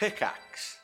Pickaxe.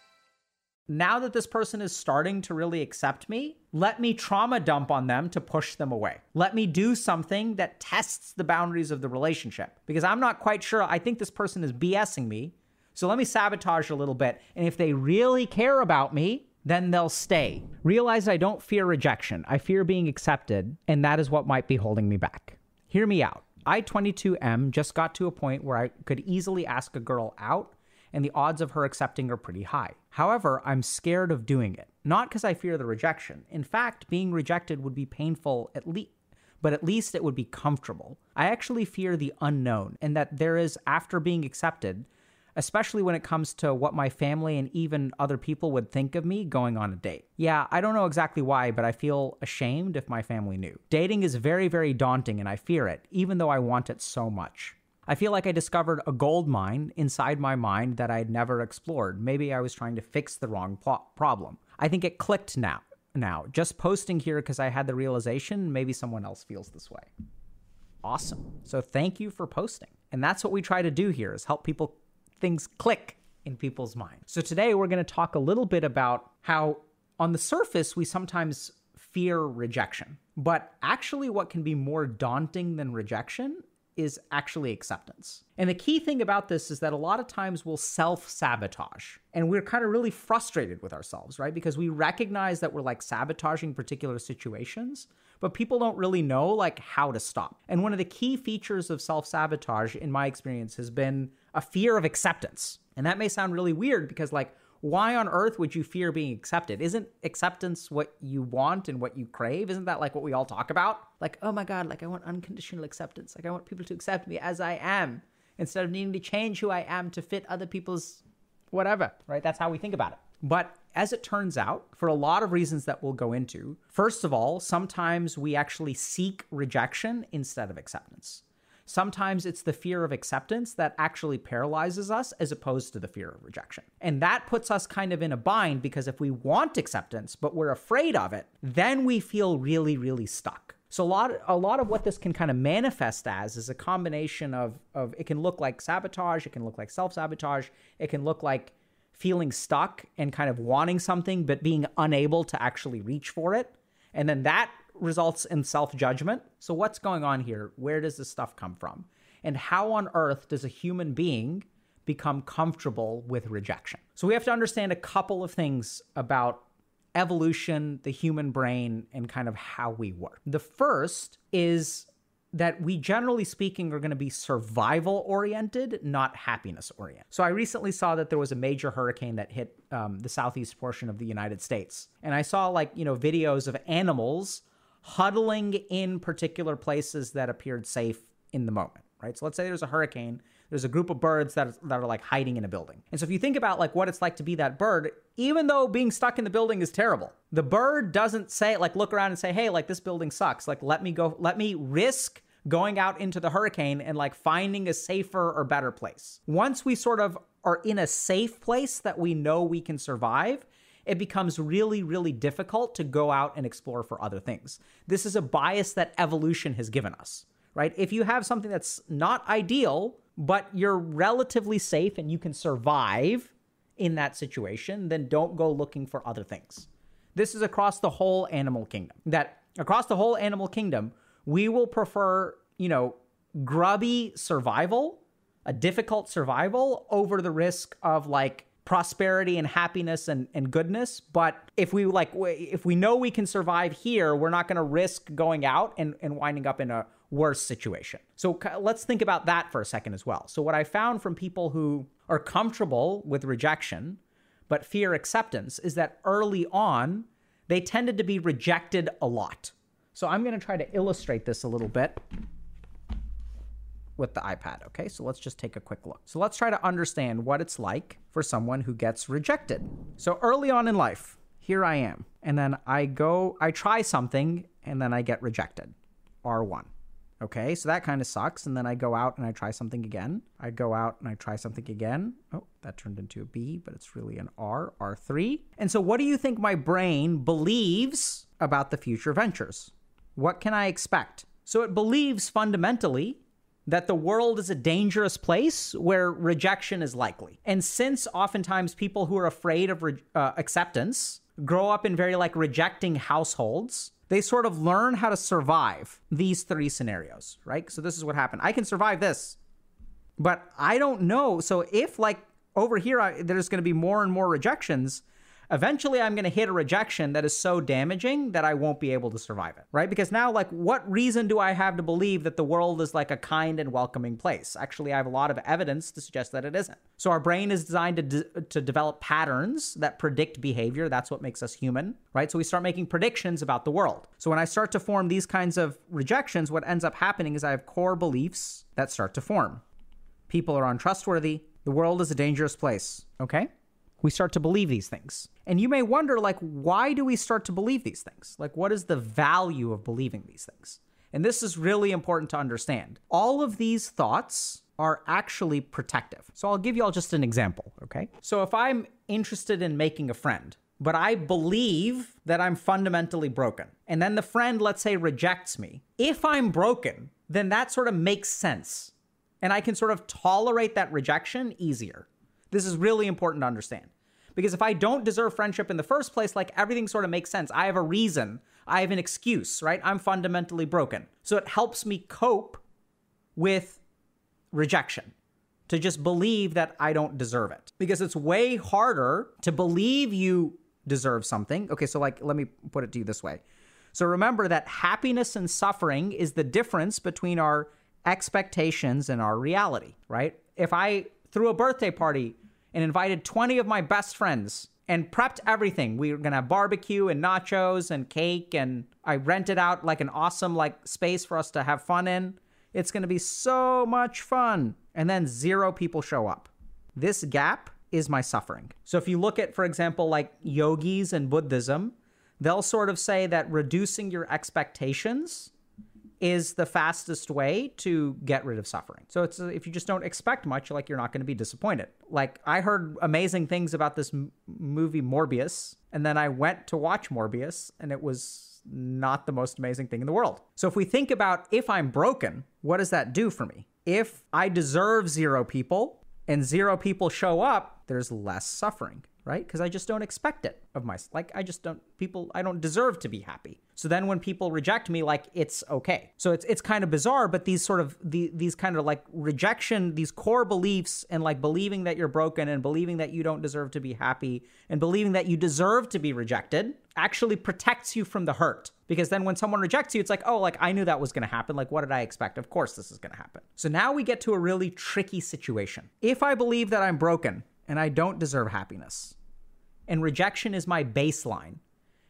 Now that this person is starting to really accept me, let me trauma dump on them to push them away. Let me do something that tests the boundaries of the relationship because I'm not quite sure. I think this person is BSing me. So let me sabotage a little bit. And if they really care about me, then they'll stay. Realize I don't fear rejection. I fear being accepted, and that is what might be holding me back. Hear me out. I 22M just got to a point where I could easily ask a girl out, and the odds of her accepting are pretty high. However, I'm scared of doing it. Not because I fear the rejection. In fact, being rejected would be painful at least but at least it would be comfortable. I actually fear the unknown and that there is, after being accepted, especially when it comes to what my family and even other people would think of me going on a date. Yeah, I don't know exactly why, but I feel ashamed if my family knew. Dating is very, very daunting and I fear it, even though I want it so much. I feel like I discovered a gold mine inside my mind that I had never explored. Maybe I was trying to fix the wrong pl- problem. I think it clicked now. Now, just posting here because I had the realization, maybe someone else feels this way. Awesome. So thank you for posting. And that's what we try to do here is help people things click in people's minds. So today we're going to talk a little bit about how on the surface we sometimes fear rejection, but actually what can be more daunting than rejection is actually acceptance. And the key thing about this is that a lot of times we'll self sabotage and we're kind of really frustrated with ourselves, right? Because we recognize that we're like sabotaging particular situations, but people don't really know like how to stop. And one of the key features of self sabotage, in my experience, has been a fear of acceptance. And that may sound really weird because, like, why on earth would you fear being accepted? Isn't acceptance what you want and what you crave? Isn't that like what we all talk about? Like, oh my God, like I want unconditional acceptance. Like I want people to accept me as I am instead of needing to change who I am to fit other people's whatever, right? That's how we think about it. But as it turns out, for a lot of reasons that we'll go into, first of all, sometimes we actually seek rejection instead of acceptance. Sometimes it's the fear of acceptance that actually paralyzes us as opposed to the fear of rejection. And that puts us kind of in a bind because if we want acceptance, but we're afraid of it, then we feel really, really stuck. So a lot, a lot of what this can kind of manifest as is a combination of, of it can look like sabotage, it can look like self-sabotage, it can look like feeling stuck and kind of wanting something but being unable to actually reach for it. And then that results in self judgment. So, what's going on here? Where does this stuff come from? And how on earth does a human being become comfortable with rejection? So, we have to understand a couple of things about evolution, the human brain, and kind of how we work. The first is that we generally speaking are going to be survival oriented, not happiness oriented. So I recently saw that there was a major hurricane that hit um, the southeast portion of the United States, and I saw like you know videos of animals huddling in particular places that appeared safe in the moment, right? So let's say there's a hurricane, there's a group of birds that, that are like hiding in a building. And so if you think about like what it's like to be that bird, even though being stuck in the building is terrible, the bird doesn't say like look around and say, "Hey, like this building sucks. Like let me go let me risk going out into the hurricane and like finding a safer or better place." Once we sort of are in a safe place that we know we can survive, it becomes really, really difficult to go out and explore for other things. This is a bias that evolution has given us, right? If you have something that's not ideal, but you're relatively safe and you can survive in that situation, then don't go looking for other things. This is across the whole animal kingdom. That across the whole animal kingdom, we will prefer, you know, grubby survival, a difficult survival over the risk of like prosperity and happiness and, and goodness. But if we like if we know we can survive here we're not going to risk going out and, and winding up in a worse situation. So let's think about that for a second as well. So what i found from people who are comfortable with rejection but fear acceptance is that early on they tended to be rejected a lot. So i'm going to try to illustrate this a little bit with the iPad. Okay, so let's just take a quick look. So let's try to understand what it's like for someone who gets rejected. So early on in life, here I am, and then I go, I try something, and then I get rejected. R1. Okay, so that kind of sucks. And then I go out and I try something again. I go out and I try something again. Oh, that turned into a B, but it's really an R, R3. And so, what do you think my brain believes about the future ventures? What can I expect? So, it believes fundamentally that the world is a dangerous place where rejection is likely. And since oftentimes people who are afraid of re- uh, acceptance grow up in very like rejecting households, they sort of learn how to survive these three scenarios, right? So this is what happened. I can survive this, but I don't know. So if like over here, I, there's going to be more and more rejections, eventually I'm going to hit a rejection that is so damaging that I won't be able to survive it, right? Because now, like, what reason do I have to believe that the world is like a kind and welcoming place? Actually, I have a lot of evidence to suggest that it isn't. So our brain is designed to, de- to develop patterns that predict behavior. That's what makes us human, right? So we start making predictions about the world. So when I start to form these kinds of rejections, what ends up happening is I have core beliefs that start to form. People are untrustworthy. The world is a dangerous place, okay? We start to believe these things. And you may wonder, like, why do we start to believe these things? Like, what is the value of believing these things? And this is really important to understand. All of these thoughts are actually protective. So I'll give you all just an example, okay? So if I'm interested in making a friend, but I believe that I'm fundamentally broken, and then the friend, let's say, rejects me, if I'm broken, then that sort of makes sense. And I can sort of tolerate that rejection easier. This is really important to understand. Because if I don't deserve friendship in the first place, like everything sort of makes sense. I have a reason, I have an excuse, right? I'm fundamentally broken. So it helps me cope with rejection to just believe that I don't deserve it. Because it's way harder to believe you deserve something. Okay, so like, let me put it to you this way. So remember that happiness and suffering is the difference between our expectations and our reality, right? If I threw a birthday party and invited 20 of my best friends and prepped everything. We were gonna have barbecue and nachos and cake, and I rented out like an awesome like space for us to have fun in. It's gonna be so much fun. And then zero people show up. This gap is my suffering. So if you look at, for example, like yogis and Buddhism, they'll sort of say that reducing your expectations is the fastest way to get rid of suffering. So it's if you just don't expect much, like you're not going to be disappointed. Like I heard amazing things about this m- movie Morbius, and then I went to watch Morbius, and it was not the most amazing thing in the world. So if we think about if I'm broken, what does that do for me? If I deserve zero people and zero people show up, there's less suffering right? Because I just don't expect it of myself. Like I just don't people I don't deserve to be happy. So then when people reject me, like it's okay. So it's it's kind of bizarre, but these sort of the, these kind of like rejection, these core beliefs and like believing that you're broken and believing that you don't deserve to be happy and believing that you deserve to be rejected actually protects you from the hurt. Because then when someone rejects you, it's like, oh, like I knew that was gonna happen. Like, what did I expect? Of course this is gonna happen. So now we get to a really tricky situation. If I believe that I'm broken, and I don't deserve happiness. And rejection is my baseline.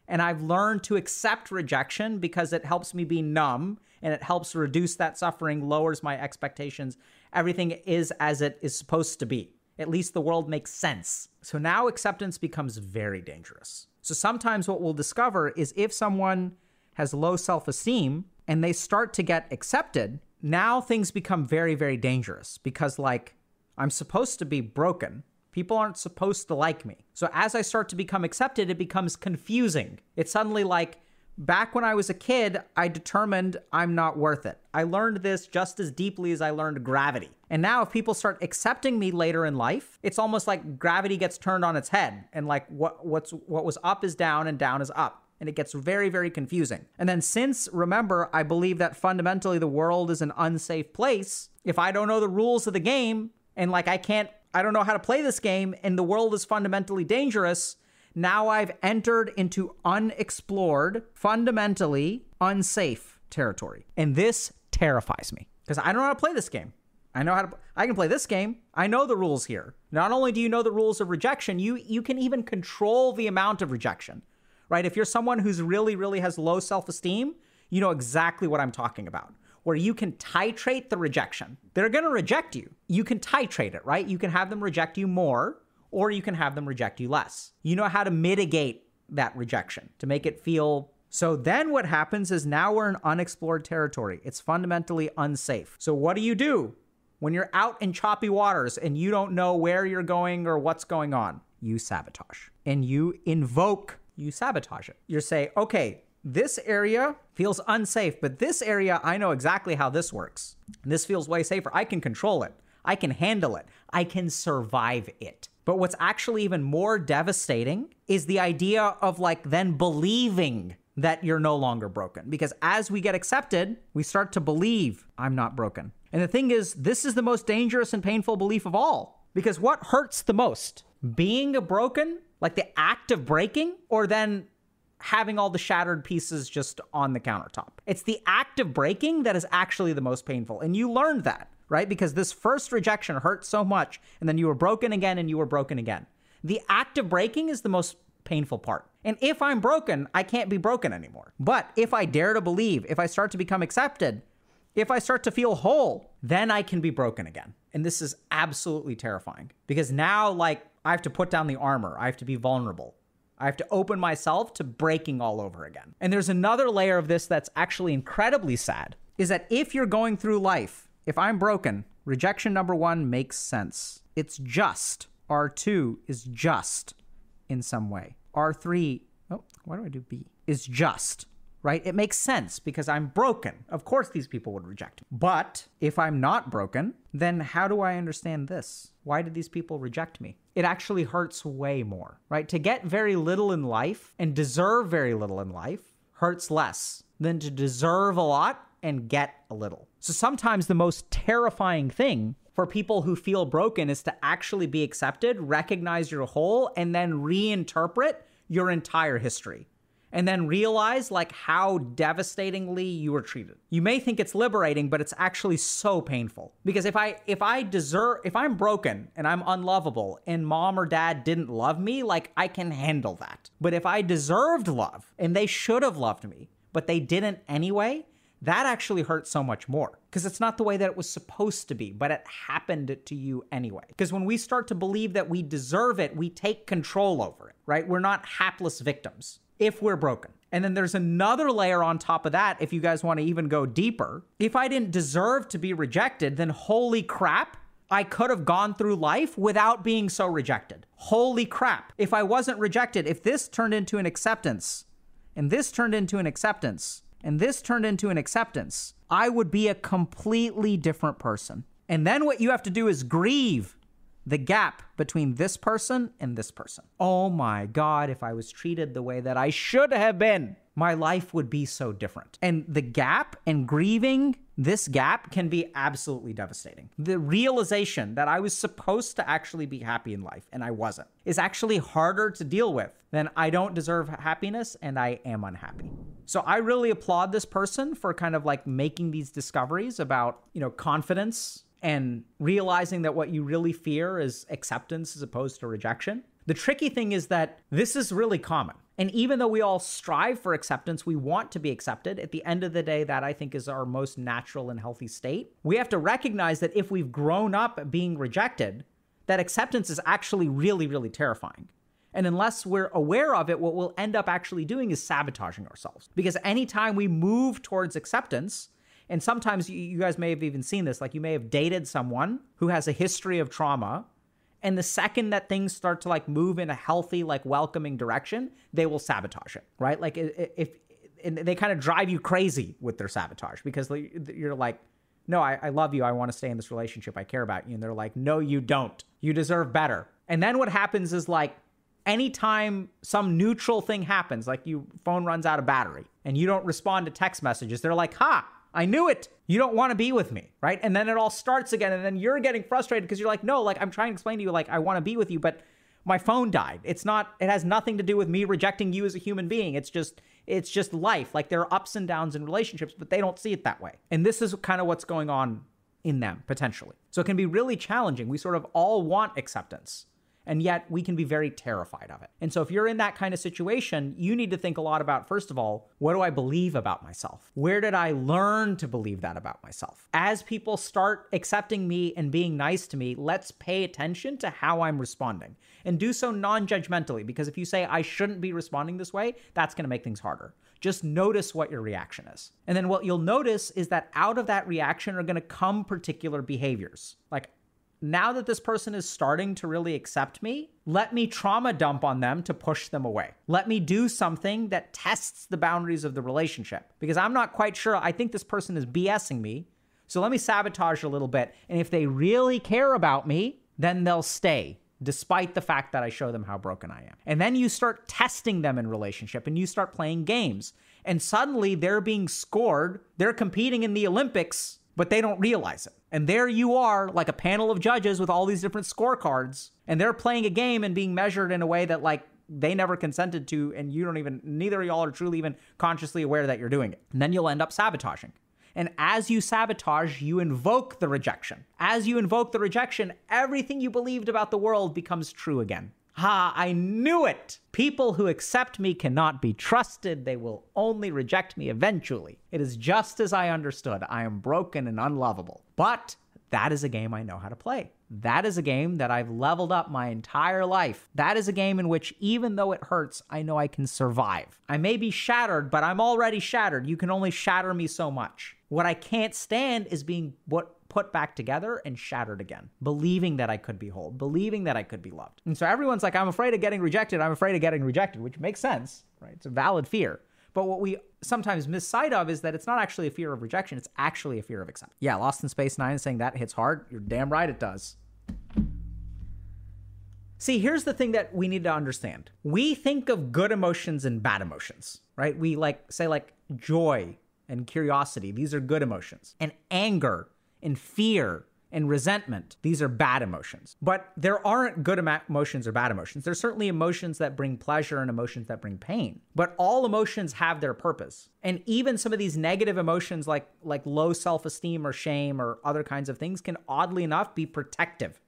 And I've learned to accept rejection because it helps me be numb and it helps reduce that suffering, lowers my expectations. Everything is as it is supposed to be. At least the world makes sense. So now acceptance becomes very dangerous. So sometimes what we'll discover is if someone has low self esteem and they start to get accepted, now things become very, very dangerous because, like, I'm supposed to be broken People aren't supposed to like me. So as I start to become accepted, it becomes confusing. It's suddenly like, back when I was a kid, I determined I'm not worth it. I learned this just as deeply as I learned gravity. And now, if people start accepting me later in life, it's almost like gravity gets turned on its head, and like what what's what was up is down and down is up. And it gets very, very confusing. And then, since remember, I believe that fundamentally the world is an unsafe place, if I don't know the rules of the game and like I can't I don't know how to play this game and the world is fundamentally dangerous. Now I've entered into unexplored, fundamentally unsafe territory. And this terrifies me because I don't know how to play this game. I know how to I can play this game. I know the rules here. Not only do you know the rules of rejection, you you can even control the amount of rejection. Right? If you're someone who's really really has low self-esteem, you know exactly what I'm talking about where you can titrate the rejection. They're going to reject you. You can titrate it, right? You can have them reject you more or you can have them reject you less. You know how to mitigate that rejection to make it feel so then what happens is now we're in unexplored territory. It's fundamentally unsafe. So what do you do when you're out in choppy waters and you don't know where you're going or what's going on? You sabotage and you invoke, you sabotage it. You say, okay, this area feels unsafe, but this area, I know exactly how this works. This feels way safer. I can control it. I can handle it. I can survive it. But what's actually even more devastating is the idea of like then believing that you're no longer broken. Because as we get accepted, we start to believe I'm not broken. And the thing is, this is the most dangerous and painful belief of all. Because what hurts the most? Being broken, like the act of breaking, or then having all the shattered pieces just on the countertop? It's the act of breaking that is actually the most painful. And you learned that, right? Because this first rejection hurt so much, and then you were broken again and you were broken again. The act of breaking is the most painful part. And if I'm broken, I can't be broken anymore. But if I dare to believe, if I start to become accepted, if I start to feel whole, then I can be broken again. And this is absolutely terrifying because now, like, I have to put down the armor, I have to be vulnerable. I have to open myself to breaking all over again. And there's another layer of this that's actually incredibly sad is that if you're going through life, if I'm broken, rejection number one makes sense. It's just. R2 is just in some way. R3, oh, why do I do B? Is just, right? It makes sense because I'm broken. Of course, these people would reject me. But if I'm not broken, then how do I understand this? Why did these people reject me? It actually hurts way more, right? To get very little in life and deserve very little in life hurts less than to deserve a lot and get a little. So sometimes the most terrifying thing for people who feel broken is to actually be accepted, recognize your whole, and then reinterpret your entire history. And then realize like how devastatingly you were treated. You may think it's liberating, but it's actually so painful. Because if I if I deserve if I'm broken and I'm unlovable and mom or dad didn't love me, like I can handle that. But if I deserved love and they should have loved me, but they didn't anyway, that actually hurts so much more because it's not the way that it was supposed to be, but it happened to you anyway. Because when we start to believe that we deserve it, we take control over it, right? We're not hapless victims if we're broken. And then there's another layer on top of that, if you guys want to even go deeper. If I didn't deserve to be rejected, then holy crap, I could have gone through life without being so rejected. Holy crap. If I wasn't rejected, if this turned into an acceptance, and this turned into an acceptance, and this turned into an acceptance, I would be a completely different person. And then what you have to do is grieve the gap between this person and this person. Oh my God, if I was treated the way that I should have been, my life would be so different. And the gap and grieving this gap can be absolutely devastating. The realization that I was supposed to actually be happy in life and I wasn't is actually harder to deal with than I don't deserve happiness and I am unhappy. So I really applaud this person for kind of like making these discoveries about, you know, confidence and realizing that what you really fear is acceptance as opposed to rejection. The tricky thing is that this is really common. And even though we all strive for acceptance, we want to be accepted. At the end of the day, that I think is our most natural and healthy state. We have to recognize that if we've grown up being rejected, that acceptance is actually really, really terrifying. And unless we're aware of it, what we'll end up actually doing is sabotaging ourselves. Because anytime we move towards acceptance, and sometimes you guys may have even seen this, like you may have dated someone who has a history of trauma and the second that things start to like move in a healthy, like welcoming direction, they will sabotage it, right? Like if, and they kind of drive you crazy with their sabotage because you're like, no, I, I love you. I want to stay in this relationship. I care about you. And they're like, no, you don't. You deserve better. And then what happens is like, anytime some neutral thing happens, like your phone runs out of battery and you don't respond to text messages, they're like, ha, I knew it. You don't want to be with me, right? And then it all starts again. And then you're getting frustrated because you're like, no, like I'm trying to explain to you, like, I want to be with you, but my phone died. It's not, it has nothing to do with me rejecting you as a human being. It's just, it's just life. Like there are ups and downs in relationships, but they don't see it that way. And this is kind of what's going on in them potentially. So it can be really challenging. We sort of all want acceptance and yet we can be very terrified of it. And so if you're in that kind of situation, you need to think a lot about first of all, what do I believe about myself? Where did I learn to believe that about myself? As people start accepting me and being nice to me, let's pay attention to how I'm responding and do so non-judgmentally because if you say I shouldn't be responding this way, that's going to make things harder. Just notice what your reaction is. And then what you'll notice is that out of that reaction are going to come particular behaviors. Like now that this person is starting to really accept me, let me trauma dump on them to push them away. Let me do something that tests the boundaries of the relationship because I'm not quite sure. I think this person is BSing me. So let me sabotage a little bit. And if they really care about me, then they'll stay despite the fact that I show them how broken I am. And then you start testing them in relationship and you start playing games. And suddenly they're being scored. They're competing in the Olympics, but they don't realize it. And there you are, like a panel of judges with all these different scorecards, and they're playing a game and being measured in a way that, like, they never consented to, and you don't even, neither of y'all are truly even consciously aware that you're doing it. And then you'll end up sabotaging. And as you sabotage, you invoke the rejection. As you invoke the rejection, everything you believed about the world becomes true again. Ha, I knew it! People who accept me cannot be trusted. They will only reject me eventually. It is just as I understood. I am broken and unlovable. But that is a game I know how to play. That is a game that I've leveled up my entire life. That is a game in which, even though it hurts, I know I can survive. I may be shattered, but I'm already shattered. You can only shatter me so much. What I can't stand is being what put back together and shattered again, believing that I could be whole, believing that I could be loved. And so everyone's like, I'm afraid of getting rejected. I'm afraid of getting rejected, which makes sense, right? It's a valid fear. But what we sometimes miss sight of is that it's not actually a fear of rejection, it's actually a fear of acceptance. Yeah, Lost in Space Nine saying that hits hard. You're damn right it does. See, here's the thing that we need to understand. We think of good emotions and bad emotions, right? We like say like joy and curiosity. These are good emotions. And anger and fear and resentment, these are bad emotions. But there aren't good emotions or bad emotions. There's certainly emotions that bring pleasure and emotions that bring pain. But all emotions have their purpose. And even some of these negative emotions like like low self-esteem or shame or other kinds of things can oddly enough be protective.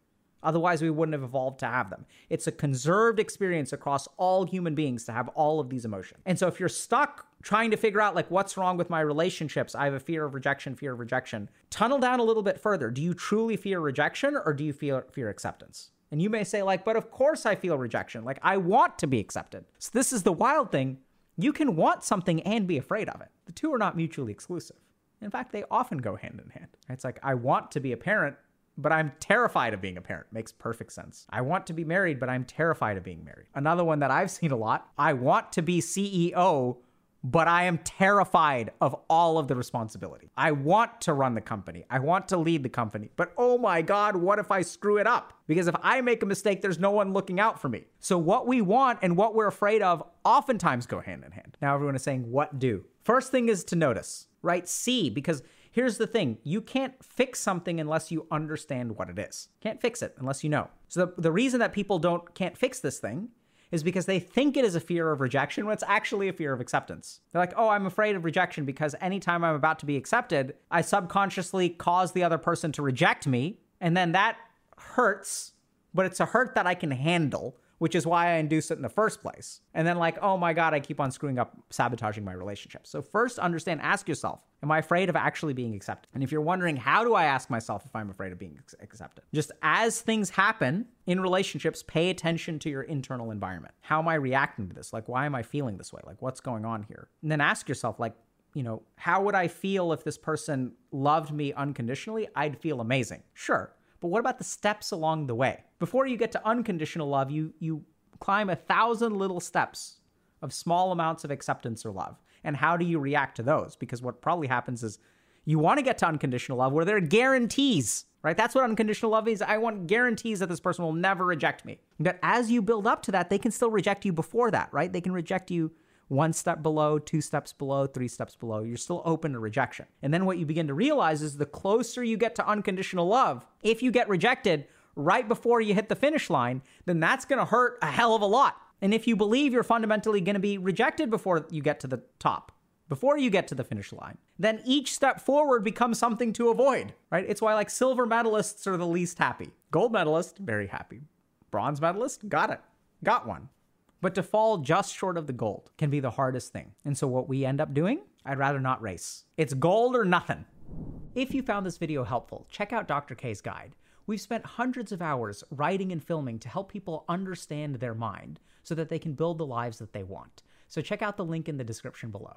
Otherwise, we wouldn't have evolved to have them. It's a conserved experience across all human beings to have all of these emotions. And so if you're stuck trying to figure out like what's wrong with my relationships, I have a fear of rejection, fear of rejection. Tunnel down a little bit further. Do you truly fear rejection or do you fear fear acceptance? And you may say like, "But of course I feel rejection. Like I want to be accepted." So this is the wild thing. You can want something and be afraid of it. The two are not mutually exclusive. In fact, they often go hand in hand. It's like I want to be a parent, but I'm terrified of being a parent. Makes perfect sense. I want to be married, but I'm terrified of being married. Another one that I've seen a lot I want to be CEO, but I am terrified of all of the responsibility. I want to run the company. I want to lead the company. But oh my God, what if I screw it up? Because if I make a mistake, there's no one looking out for me. So what we want and what we're afraid of oftentimes go hand in hand. Now everyone is saying, what do? First thing is to notice, right? See, because here's the thing you can't fix something unless you understand what it is. Can't fix it unless you know. So the, the reason that people don't can't fix this thing is because they think it is a fear of rejection when it's actually a fear of acceptance. They're like, oh, I'm afraid of rejection because anytime I'm about to be accepted, I subconsciously cause the other person to reject me. And then that hurts, but it's a hurt that I can handle which is why I induce it in the first place. And then, like, oh my God, I keep on screwing up, sabotaging my relationship. So, first, understand, ask yourself, am I afraid of actually being accepted? And if you're wondering, how do I ask myself if I'm afraid of being accepted? Just as things happen in relationships, pay attention to your internal environment. How am I reacting to this? Like, why am I feeling this way? Like, what's going on here? And then ask yourself, like, you know, how would I feel if this person loved me unconditionally? I'd feel amazing. Sure. But what about the steps along the way? Before you get to unconditional love, you you climb a thousand little steps of small amounts of acceptance or love. And how do you react to those? Because what probably happens is you want to get to unconditional love where there are guarantees, right? That's what unconditional love is. I want guarantees that this person will never reject me. But as you build up to that, they can still reject you before that, right? They can reject you one step below, two steps below, three steps below. You're still open to rejection. And then what you begin to realize is the closer you get to unconditional love, if you get rejected right before you hit the finish line, then that's going to hurt a hell of a lot. And if you believe you're fundamentally going to be rejected before you get to the top, before you get to the finish line, then each step forward becomes something to avoid, right? It's why like silver medalists are the least happy. Gold medalist, very happy. Bronze medalist, got it. Got one. But to fall just short of the gold can be the hardest thing. And so what we end up doing, I'd rather not race. It's gold or nothing. If you found this video helpful, check out Dr. K's guide. We've spent hundreds of hours writing and filming to help people understand their mind so that they can build the lives that they want. So check out the link in the description below.